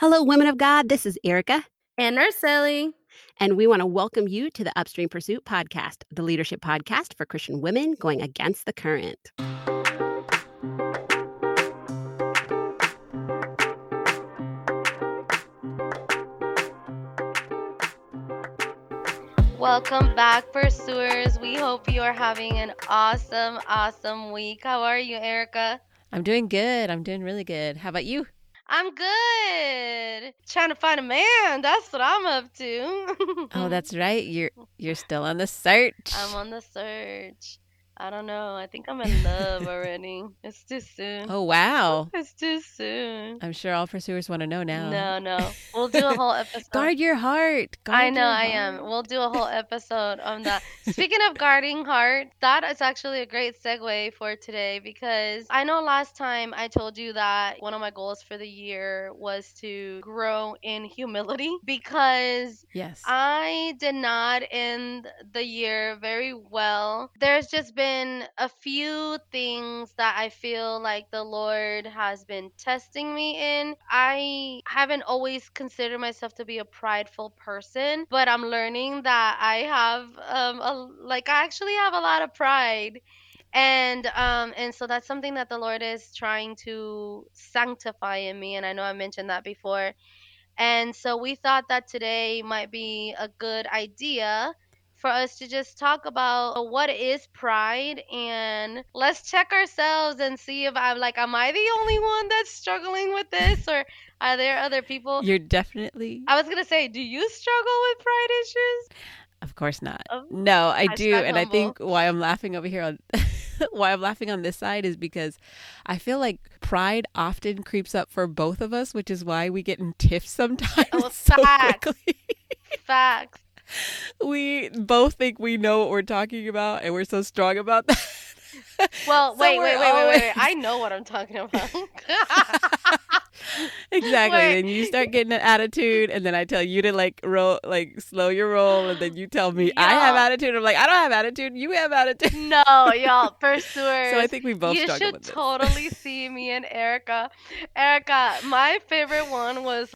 Hello, women of God. This is Erica. And Arceli. And we want to welcome you to the Upstream Pursuit podcast, the leadership podcast for Christian women going against the current. Welcome back, pursuers. We hope you are having an awesome, awesome week. How are you, Erica? I'm doing good. I'm doing really good. How about you? I'm good. Trying to find a man. That's what I'm up to. oh, that's right. You're you're still on the search. I'm on the search. I don't know. I think I'm in love already. It's too soon. Oh wow. It's too soon. I'm sure all pursuers want to know now. No, no. We'll do a whole episode. Guard your heart. Guard I know I heart. am. We'll do a whole episode on that. Speaking of guarding heart, that is actually a great segue for today because I know last time I told you that one of my goals for the year was to grow in humility because Yes. I did not end the year very well. There's just been a few things that I feel like the Lord has been testing me in. I haven't always considered myself to be a prideful person, but I'm learning that I have um a, like I actually have a lot of pride and um and so that's something that the lord is trying to sanctify in me and i know i mentioned that before and so we thought that today might be a good idea for us to just talk about uh, what is pride and let's check ourselves and see if I'm like, am I the only one that's struggling with this or are there other people? You're definitely. I was going to say, do you struggle with pride issues? Of course not. Oh, No, I do, and I think why I'm laughing over here on. Why I'm laughing on this side is because I feel like pride often creeps up for both of us, which is why we get in tiffs oh, sometimes Oh, so facts. quickly. Facts. We both think we know what we're talking about, and we're so strong about that. Well, wait, wait, wait, wait, wait, wait. I know what I'm talking about. Exactly. Wait. And you start getting an attitude, and then I tell you to like roll, like slow your roll, and then you tell me I have attitude. I'm like, I don't have attitude. You have attitude. no, y'all, pursuers. So I think we both you should with this. totally see me and Erica. Erica, my favorite one was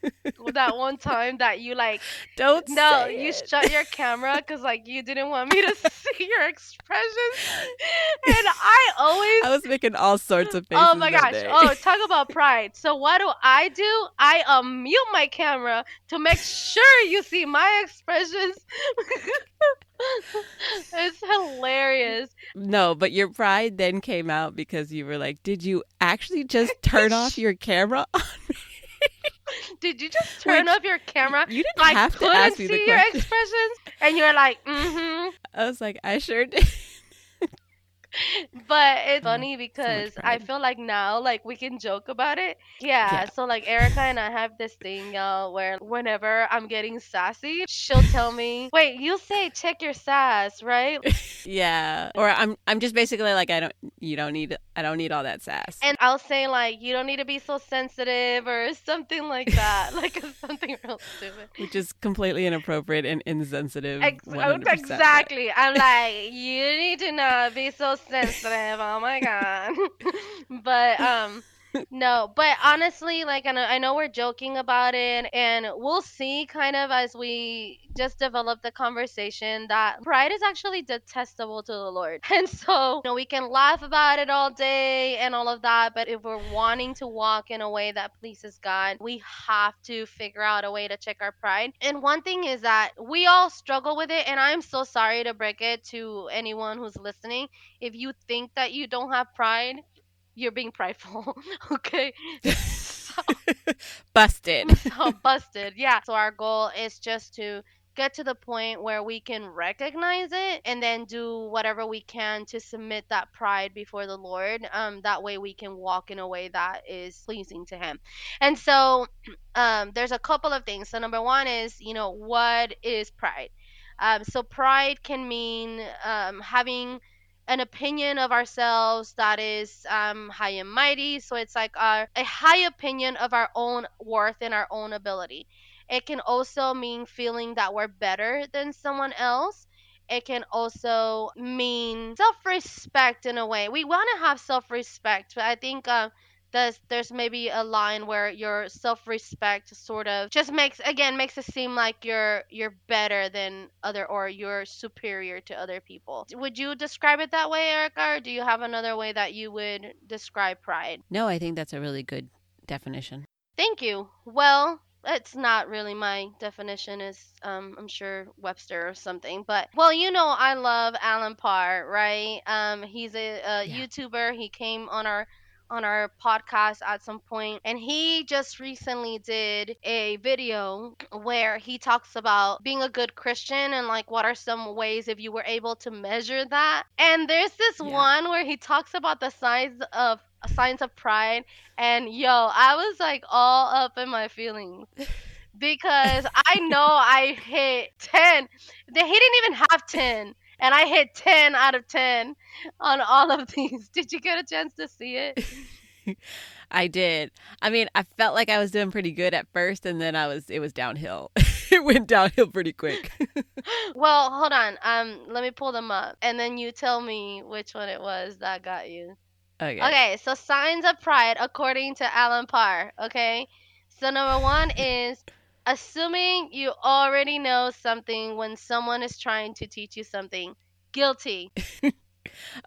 that one time that you like Don't no, you it. shut your camera because like you didn't want me to see your expressions, and I always. I was making all sorts of faces. Oh my gosh. day. Oh, talk about pride. So what do I do? I unmute my camera to make sure you see my expressions. it's hilarious. no, but your pride then came out because you were like, "Did you actually just turn off your camera?" Did you just turn Which- off your camera? You didn't I have to ask me see the your expressions, and you're like, mm-hmm. I was like, "I sure did." But it's Mm, funny because I feel like now, like we can joke about it. Yeah. Yeah. So like Erica and I have this thing, y'all, where whenever I'm getting sassy, she'll tell me, "Wait, you say check your sass, right?" yeah. Or I'm, I'm just basically like, I don't, you don't need, I don't need all that sass. And I'll say like, "You don't need to be so sensitive" or something like that, like something real stupid. which is completely inappropriate and insensitive. Ex- exactly. I'm like, you need to not be so sensitive. Oh my god. but um, no. But honestly, like I know, I know we're joking about it, and we'll see kind of as we just develop the conversation that pride is actually detestable to the Lord, and so you know we can laugh about it all day and all of that. But if we're wanting to walk in a way that pleases God, we have to figure out a way to check our pride. And one thing is that we all struggle with it, and I'm so sorry to break it to anyone who's listening. If you think that you don't have pride, you're being prideful. okay. so, Busted. so busted. Yeah. So our goal is just to get to the point where we can recognize it and then do whatever we can to submit that pride before the Lord. Um, that way we can walk in a way that is pleasing to Him. And so, um, there's a couple of things. So number one is, you know, what is pride? Um, so pride can mean um, having an opinion of ourselves that is um, high and mighty. So it's like our, a high opinion of our own worth and our own ability. It can also mean feeling that we're better than someone else. It can also mean self respect in a way. We want to have self respect, but I think uh, there's there's maybe a line where your self-respect sort of just makes again makes it seem like you're you're better than other or you're superior to other people. Would you describe it that way, Erica, or do you have another way that you would describe pride? No, I think that's a really good definition. Thank you. Well, it's not really my definition is um, i'm sure webster or something but well you know i love allen parr right um, he's a, a Yeah. youtuber he came on our on our podcast at some point and he just recently did a video where he talks about being a good christian and like what are some ways if you were able to measure that. And there's this Yeah. one where he talks about the signs of signs of pride and yo i was like all up in my feelings. Because i know i hit 10 Th- he didn't even have 10 and i hit 10 out of 10 on all of these did you get a chance to see it I did. I mean, I felt like I was doing pretty good at first, and then I was. It was downhill. it went downhill pretty quick. well hold on um let me pull them up and then you tell me which one it was that got you okay. Okay, so signs of pride according to Allen Parr. Okay, so number one is assuming you already know something when someone is trying to teach you something. Guilty.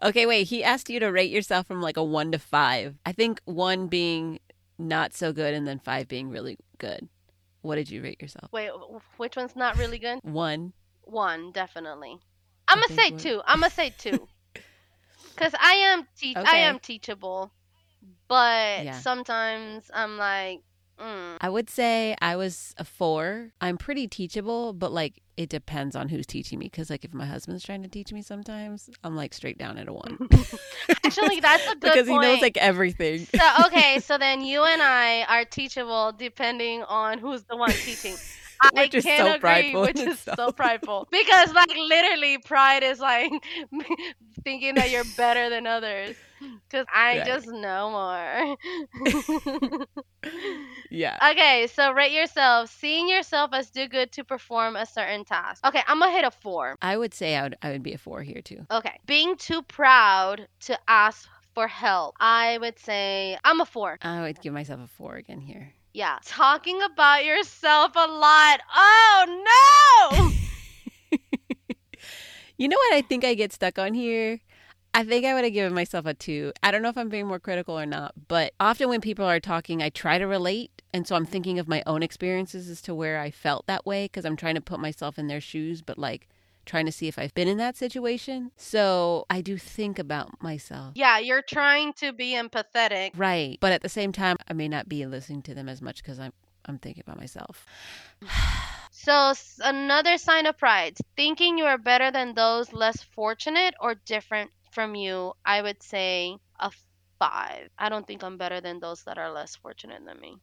Okay. Wait. He asked you to rate yourself from like a one to five. I think one being not so good, and then five being really good. What did you rate yourself? Wait, which one's not really good? One. One, definitely. I'm gonna say one- two. I'm gonna say two. Cause I am teach. I am teachable, but Yeah. sometimes I'm like, mm, I would say I was a four. I'm pretty teachable, but like it depends on who's teaching me. Because like if my husband's trying to teach me, sometimes I'm like straight down at a one. actually, that's a good because point. he knows like everything. So okay, so then you and I are teachable depending on who's the one teaching. I Which is can so agree, prideful which is so prideful because like literally pride is like thinking that you're better than others because I Right. just know more. yeah. okay, so rate yourself. Seeing yourself as do good to perform a certain task. Okay, I'm gonna hit a four. I would say I would I would be a four here too. Okay, being too proud to ask for help. I would say I'm a four. I would give myself a four again here. Yeah. Talking about yourself a lot. Oh no! You know what I think I get stuck on here? I think I would have given myself a two. I don't know if I'm being more critical or not, but often when people are talking, I try to relate. And so I'm thinking of my own experiences as to where I felt that way because I'm trying to put myself in their shoes, but like trying to see if I've been in that situation. So I do think about myself. yeah, you're trying to be empathetic. Right. But at the same time, I may not be listening to them as much because I'm, I'm thinking about myself. So another sign of pride, thinking you are better than those less fortunate or different from you. I would say a five. I don't think I'm better than those that are less fortunate than me.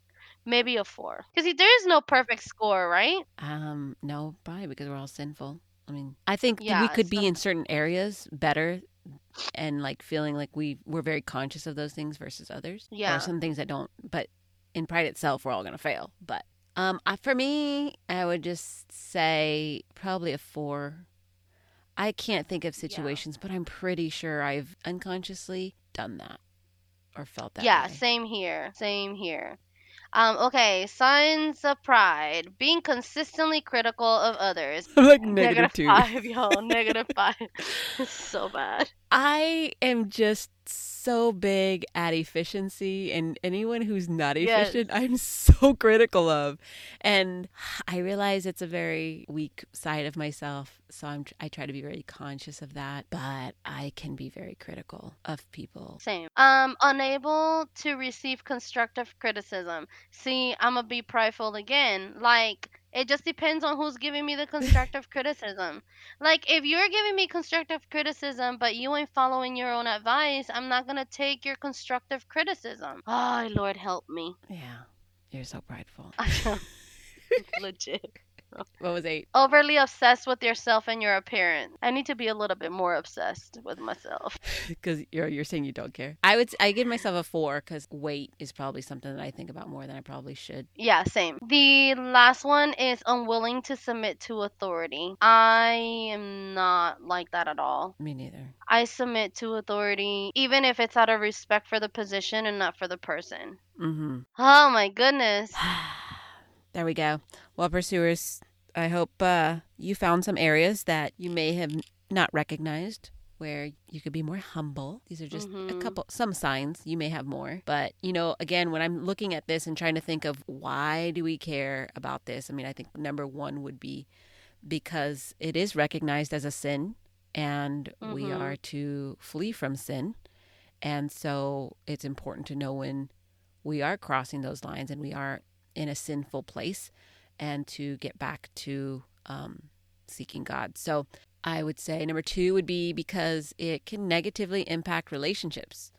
Maybe a four. Because there is no perfect score, right? Um, no, probably because we're all sinful. I mean, I think that we Yeah, could be in certain areas better and like feeling like we we're very conscious of those things versus others. There Yeah. are some things that don't, but in pride itself, we're all gonna fail. But um, I, for me, I would just say probably a four. I can't think of situations, but I'm pretty sure I've unconsciously done that or felt that. yeah, way. same here. Same here. Um, okay, signs of pride. Being consistently critical of others. I'm like negative two. five, y'all. Negative five. So bad. I am just so big at efficiency, and anyone who's not Yes. efficient, I'm so critical of. And I realize it's a very weak side of myself, so I'm I try to be very conscious of that. But I can be very critical of people. Same. Um, unable to receive constructive criticism. See, I'm gonna be prideful again. Like, it just depends on who's giving me the constructive criticism. Like, if you're giving me constructive criticism, but you ain't following your own advice, I'm not gonna take your constructive criticism. Oh, Lord help me. Yeah, you're so prideful. I know. Legit. What was eight? Overly obsessed with yourself and your appearance. I need to be a little bit more obsessed with myself. Because you're you're saying you don't care. I would I give myself a four because weight is probably something that I think about more than I probably should. Yeah, same. The last one is unwilling to submit to authority. I am not like that at all. Me neither. I submit to authority, even if it's out of respect for the position and not for the person. Mm-hmm. Oh my goodness. there we go. Well, pursuers, I hope uh, you found some areas that you may have not recognized where you could be more humble. These are just a Mhm. couple, some signs. You may have more. But, you know, again, when I'm looking at this and trying to think of why do we care about this, I mean, I think number one would be because it is recognized as a sin and we Mhm. are to flee from sin. And so it's important to know when we are crossing those lines and we are in a sinful place and to get back to um, seeking God. So I would say number two would be because it can negatively impact relationships.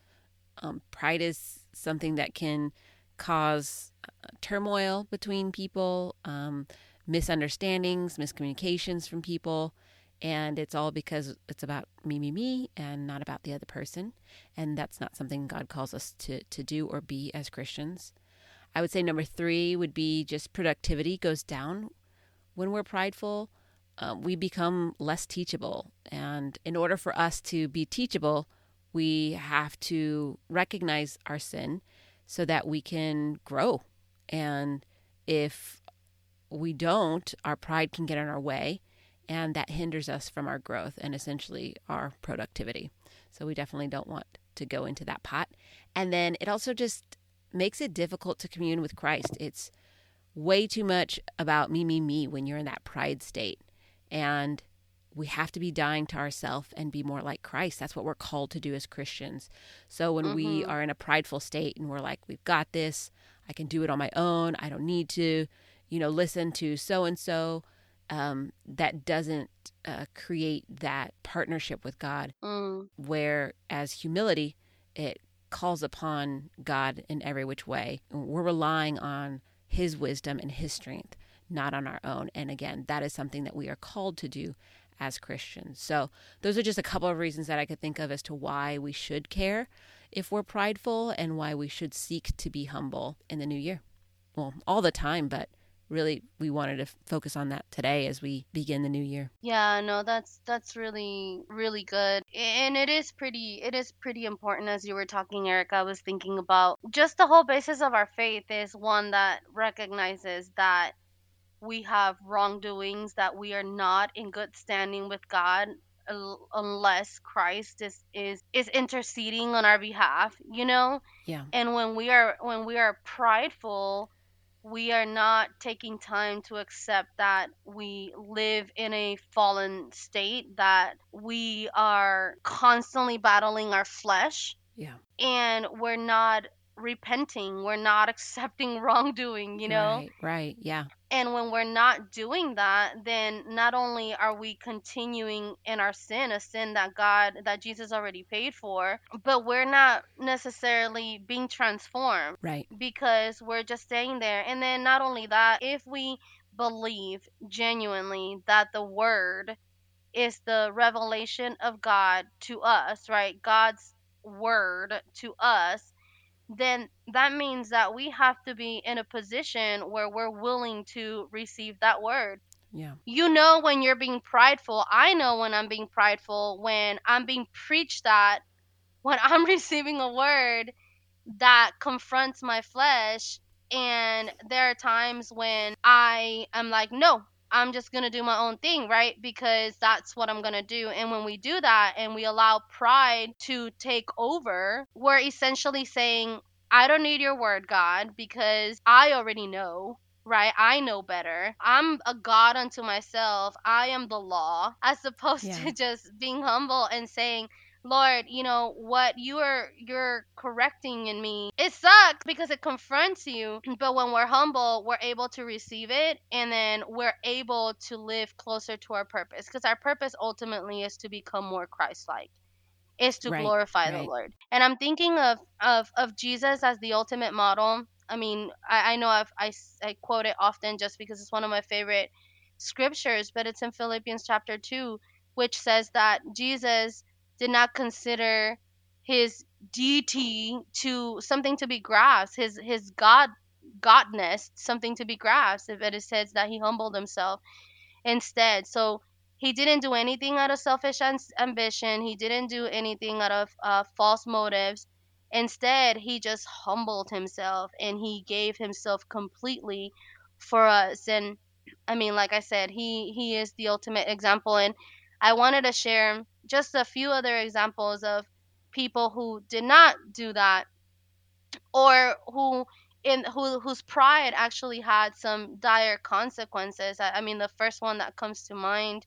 Um, pride is something that can cause uh, turmoil between people, um, misunderstandings, miscommunications from people. And it's all because it's about me, me, me, and not about the other person. And that's not something God calls us to, to do or be as Christians. I would say number three would be just productivity goes down when we're prideful. Um, we become less teachable. And in order for us to be teachable, we have to recognize our sin so that we can grow. And if we don't, our pride can get in our way, and that hinders us from our growth and essentially our productivity. So we definitely don't want to go into that pot. And then it also just makes it difficult to commune with Christ. It's way too much about me, me, me when you're in that pride state. And we have to be dying to ourselves and be more like Christ. That's what we're called to do as Christians. So when we Mhm. are in a prideful state and we're like, we've got this, I can do it on my own, I don't need to, you know, listen to so and so, that doesn't uh, create that partnership with God Mm, where as humility it calls upon God in every which way. We're relying on his wisdom and his strength, not on our own. And again, that is something that we are called to do as Christians. So, those are just a couple of reasons that I could think of as to why we should care if we're prideful and why we should seek to be humble in the new year. Well, all the time, but really we wanted to f- focus on that today as we begin the new year. yeah, no, that's that's really really good. And it is pretty it is pretty important as you were talking, Eric. I was thinking about just the whole basis of our faith is one that recognizes that we have wrongdoings, that we are not in good standing with God unless Christ is is is interceding on our behalf, you know? Yeah. and when we are when we are prideful we are not taking time to accept that we live in a fallen state that we are constantly battling our flesh Yeah. and we're not repenting we're not accepting wrongdoing you know Right, right. Yeah. and when we're not doing that, then not only are we continuing in our sin, a sin that God, that Jesus already paid for, but we're not necessarily being transformed Right. because we're just staying there. And then not only that, if we believe genuinely that the word is the revelation of God to us, right? God's word to us, then that means that we have to be in a position where we're willing to receive that word. Yeah. You know when you're being prideful. I know when I'm being prideful when I'm being preached that when I'm receiving a word that confronts my flesh and there are times when I am like, "No, I'm just going to do my own thing, right? Because that's what I'm going to do. And when we do that and we allow pride to take over, we're essentially saying, I don't need your word, God, because I already know. Right? I know better. I'm a God unto myself. I am the law, as opposed Yeah. to just being humble and saying, Lord, you know what you are you're correcting in me. It sucks because it confronts you, but when we're humble, we're able to receive it and then we're able to live closer to our purpose because our purpose ultimately is to become more Christ-like. Is to Right, glorify the. Lord. And I'm thinking of of of Jesus as the ultimate model. I mean, I, I know I've, I I quote it often just because it's one of my favorite scriptures, but it's in Philippians chapter 2, which says that Jesus did not consider his deity to something to be grasped, his his God godness something to be grasped. If it says that he humbled himself instead. So he didn't do anything out of selfish ambition. He didn't do anything out of uh, false motives. Instead, he just humbled himself and he gave himself completely for us. And I mean, like I said, he he is the ultimate example. And I wanted to share just a few other examples of people who did not do that or who in who whose pride actually had some dire consequences. I, I mean, the first one that comes to mind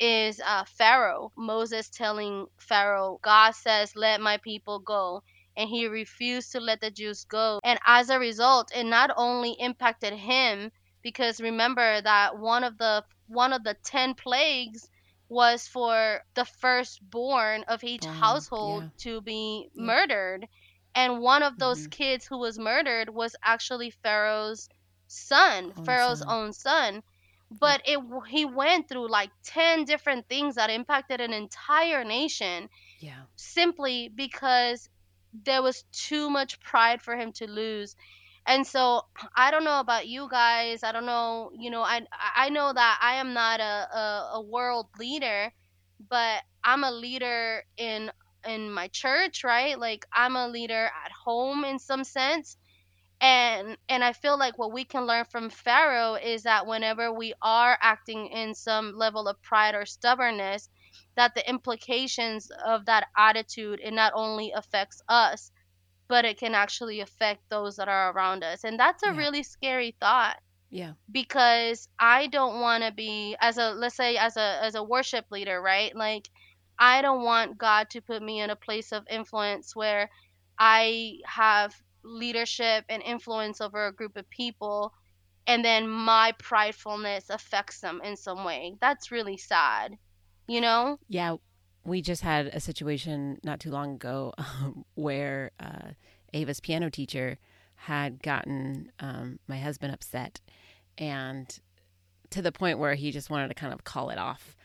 is uh, Pharaoh. Moses telling Pharaoh, God says, Let my people go. And he refused to let the Jews go. And as a result, it not only impacted him, because remember that one of the one of the ten plagues was for the firstborn of each household yeah. to be yeah. murdered. And one of those mm-hmm. kids who was murdered was actually Pharaoh's son, own Pharaoh's son. own son but it he went through like 10 different things that impacted an entire nation yeah simply because there was too much pride for him to lose and so i don't know about you guys i don't know you know i i know that i am not a, a, a world leader but i'm a leader in in my church right? Like i'm a leader at home in some sense and and i feel like what we can learn from pharaoh is that whenever we are acting in some level of pride or stubbornness that the implications of that attitude it not only affects us but it can actually affect those that are around us and that's a yeah. really scary thought yeah because i don't want to be as a let's say as a as a worship leader right like i don't want god to put me in a place of influence where i have leadership and influence over a group of people and then my pridefulness affects them in some way. That's really sad. You know? Yeah, we just had a situation not too long ago um, where uh, Ava's piano teacher had gotten um, my husband upset and to the point where he just wanted to kind of call it off.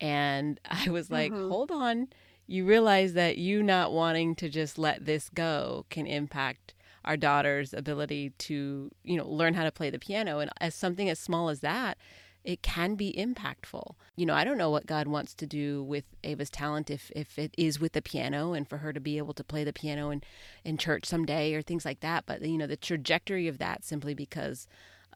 And I was like, mm-hmm. hold on. You realize that you not wanting to just let this go can impact our daughter's ability to, you know, learn how to play the piano. And as something as small as that, it can be impactful. You know, I don't know what God wants to do with Ava's talent if if it is with the piano and for her to be able to play the piano in in church someday or things like that. But you know, the trajectory of that simply because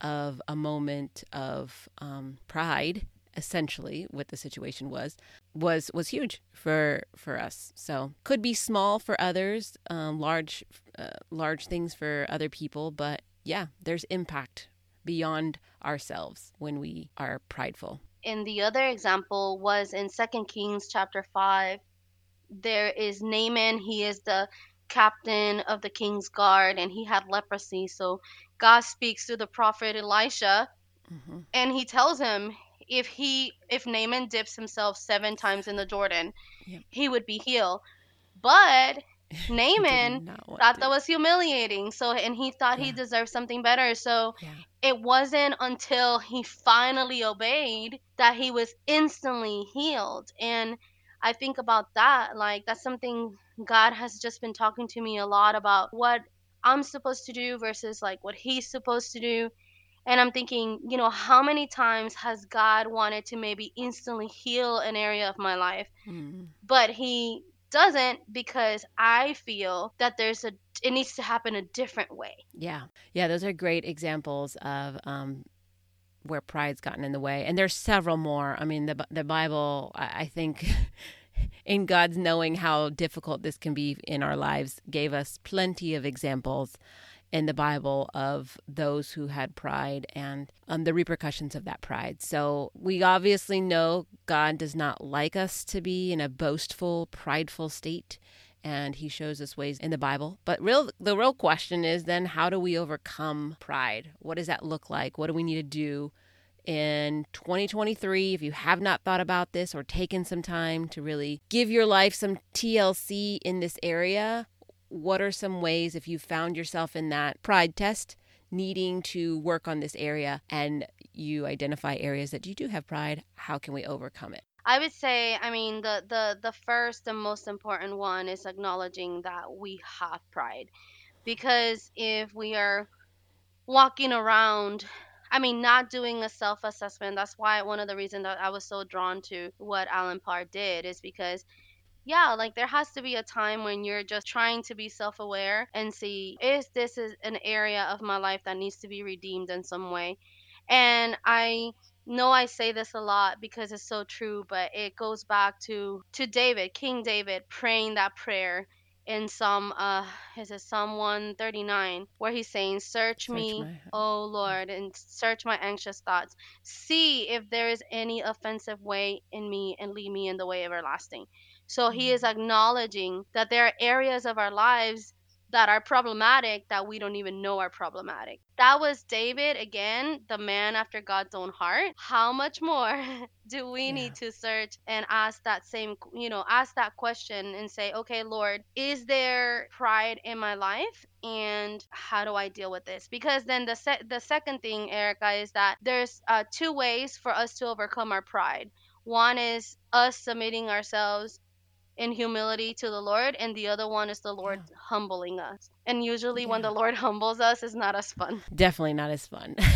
of a moment of um, pride essentially what the situation was was was huge for for us so could be small for others um, large uh, large things for other people but yeah there's impact beyond ourselves when we are prideful and the other example was in second kings chapter 5 there is naaman he is the captain of the king's guard and he had leprosy so god speaks to the prophet elisha mm-hmm. and he tells him if he if Naaman dips himself seven times in the Jordan, yep. he would be healed. But Naaman thought that was humiliating. So and he thought yeah. he deserved something better. So yeah. it wasn't until he finally obeyed that he was instantly healed. And I think about that, like that's something God has just been talking to me a lot about what I'm supposed to do versus like what he's supposed to do and I'm thinking, you know, how many times has God wanted to maybe instantly heal an area of my life, mm-hmm. but He doesn't because I feel that there's a it needs to happen a different way. Yeah, yeah, those are great examples of um, where pride's gotten in the way, and there's several more. I mean, the the Bible, I think. in God's knowing how difficult this can be in our lives, gave us plenty of examples in the Bible of those who had pride and um, the repercussions of that pride. So we obviously know God does not like us to be in a boastful, prideful state. And he shows us ways in the Bible. But real the real question is then how do we overcome pride? What does that look like? What do we need to do in 2023 if you have not thought about this or taken some time to really give your life some TLC in this area what are some ways if you found yourself in that pride test needing to work on this area and you identify areas that you do have pride, how can we overcome it? I would say, I mean, the the the first and most important one is acknowledging that we have pride. Because if we are walking around I mean, not doing a self assessment. That's why one of the reasons that I was so drawn to what Allen Parr did is because yeah, like there has to be a time when you're just trying to be self aware and see if this is an area of my life that needs to be redeemed in some way. And I know I say this a lot because it's so true, but it goes back to to David, King David, praying that prayer in Psalm uh is it Psalm 139 where he's saying search, search me my... O Lord and search my anxious thoughts. See if there is any offensive way in me and lead me in the way everlasting so he is mm-hmm. acknowledging that there are areas of our lives that are problematic that we don't even know are problematic. That was David, again, the man after God's own heart. How much more do we yeah. need to search and ask that same, you know, ask that question and say, okay, Lord, is there pride in my life? And how do I deal with this? Because then the se- the second thing, Erica, is that there's uh, two ways for us to overcome our pride. One is us submitting ourselves in humility to the Lord, and the other one is the Lord yeah. humbling us. And usually, yeah. when the Lord humbles us, it's not as fun. Definitely not as fun.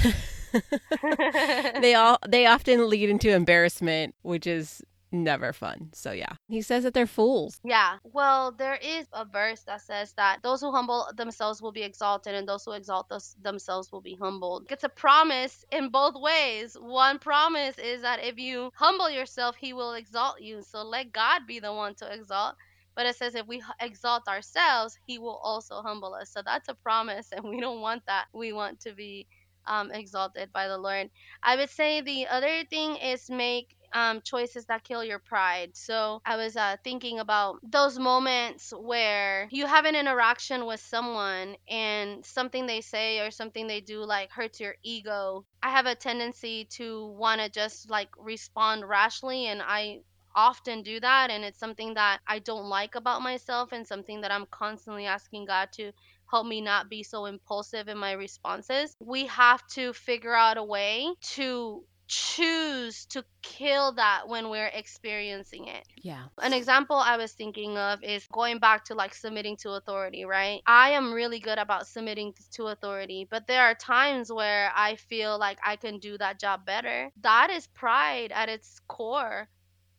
they all they often lead into embarrassment, which is never fun. So yeah. He says that they're fools. Yeah. Well, there is a verse that says that those who humble themselves will be exalted and those who exalt those, themselves will be humbled. It's a promise in both ways. One promise is that if you humble yourself, he will exalt you. So let God be the one to exalt. But it says if we exalt ourselves, he will also humble us. So that's a promise and we don't want that. We want to be um, exalted by the Lord. I would say the other thing is make um, choices that kill your pride. So I was uh, thinking about those moments where you have an interaction with someone and something they say or something they do like hurts your ego. I have a tendency to want to just like respond rashly, and I often do that and it's something that I don't like about myself and something that I'm constantly asking God to help me not be so impulsive in my responses. We have to figure out a way to choose to kill that when we're experiencing it. Yeah. An example I was thinking of is going back to like submitting to authority, right? I am really good about submitting to authority, but there are times where I feel like I can do that job better. That is pride at its core.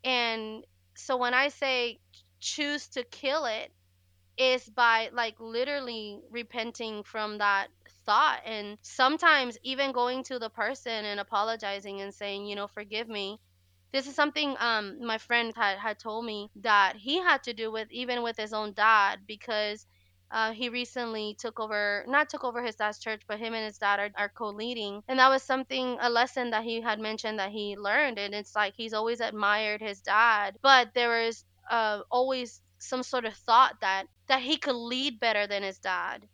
And so when I say choose to kill it, is by like literally repenting from that thought and sometimes even going to the person and apologizing and saying you know forgive me. This is something um my friend had had told me that he had to do with even with his own dad because uh, he recently took over not took over his dad's church but him and his dad are, are co-leading and that was something a lesson that he had mentioned that he learned and it's like he's always admired his dad but there was uh, always some sort of thought that that he could lead better than his dad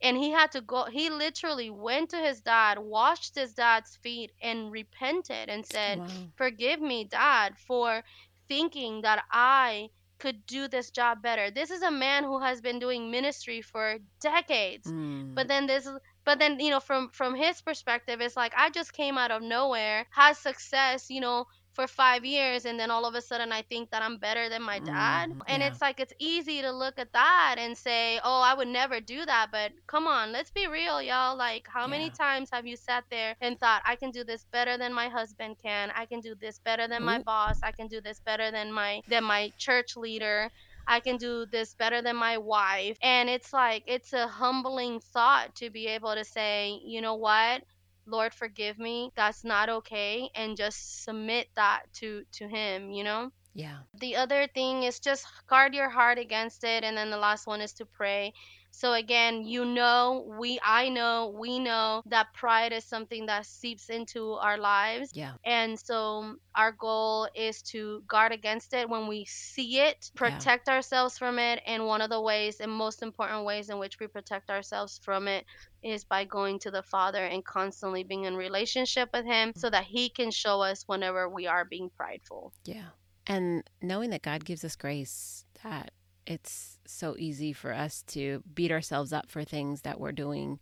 and he had to go he literally went to his dad washed his dad's feet and repented and said wow. forgive me dad for thinking that i could do this job better this is a man who has been doing ministry for decades mm. but then this but then you know from from his perspective it's like i just came out of nowhere had success you know for five years and then all of a sudden I think that I'm better than my dad. Mm, and yeah. it's like it's easy to look at that and say, oh, I would never do that. But come on, let's be real, y'all. Like, how yeah. many times have you sat there and thought, I can do this better than my husband can? I can do this better than Ooh. my boss. I can do this better than my than my church leader. I can do this better than my wife. And it's like, it's a humbling thought to be able to say, you know what? Lord forgive me. That's not okay and just submit that to to him, you know? Yeah. The other thing is just guard your heart against it and then the last one is to pray. So again, you know, we I know, we know that pride is something that seeps into our lives. Yeah. And so our goal is to guard against it when we see it, protect yeah. ourselves from it, and one of the ways and most important ways in which we protect ourselves from it is by going to the Father and constantly being in relationship with him so that he can show us whenever we are being prideful. Yeah. And knowing that God gives us grace that it's so easy for us to beat ourselves up for things that we're doing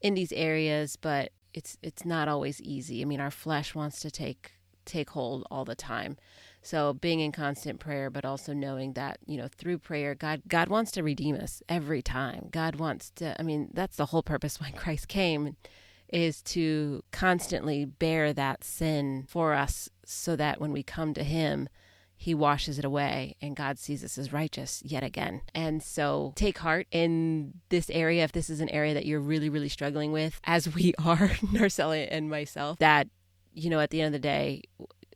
in these areas, but it's it's not always easy. I mean, our flesh wants to take take hold all the time. So being in constant prayer, but also knowing that, you know, through prayer, God God wants to redeem us every time. God wants to I mean, that's the whole purpose why Christ came is to constantly bear that sin for us so that when we come to him, he washes it away and God sees us as righteous yet again. And so take heart in this area if this is an area that you're really really struggling with as we are Narcella and myself that you know at the end of the day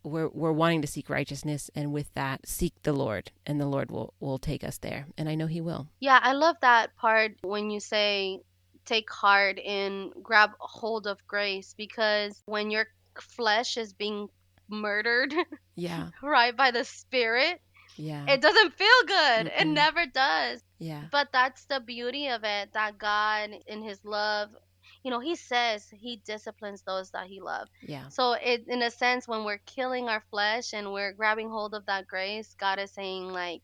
we're we're wanting to seek righteousness and with that seek the Lord and the Lord will will take us there and I know he will. Yeah, I love that part when you say take heart and grab hold of grace because when your flesh is being murdered Yeah. right by the spirit, Yeah. it doesn't feel good. It Mm-mm. never does. yeah. But that's the beauty of it that God in his love, you know, he says he disciplines those that he loves. Yeah. So it in a sense when we're killing our flesh and we're grabbing hold of that grace, God is saying like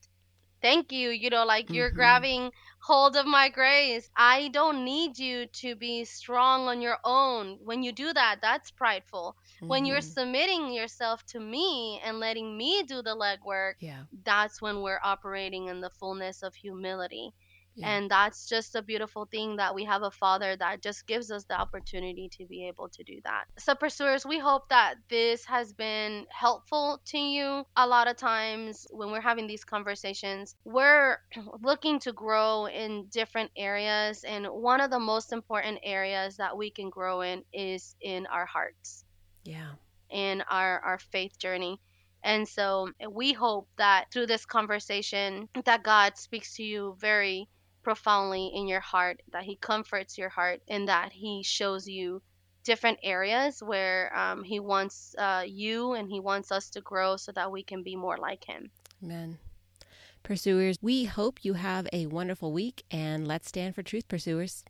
thank you, you know, like you're Mhm. grabbing hold of my grace. I don't need you to be strong on your own. When you do that, that's prideful. When you're Mhm. submitting yourself to me and letting me do the legwork, Yeah. that's when we're operating in the fullness of humility. Yeah. And that's just a beautiful thing that we have a father that just gives us the opportunity to be able to do that. So, pursuers, we hope that this has been helpful to you. A lot of times when we're having these conversations, we're looking to grow in different areas. And one of the most important areas that we can grow in is in our hearts yeah. in our, our faith journey. And so we hope that through this conversation that God speaks to you very profoundly in your heart, that he comforts your heart and that he shows you different areas where um, he wants uh, you and he wants us to grow so that we can be more like him. Amen. Pursuers, we hope you have a wonderful week and let's stand for truth, pursuers.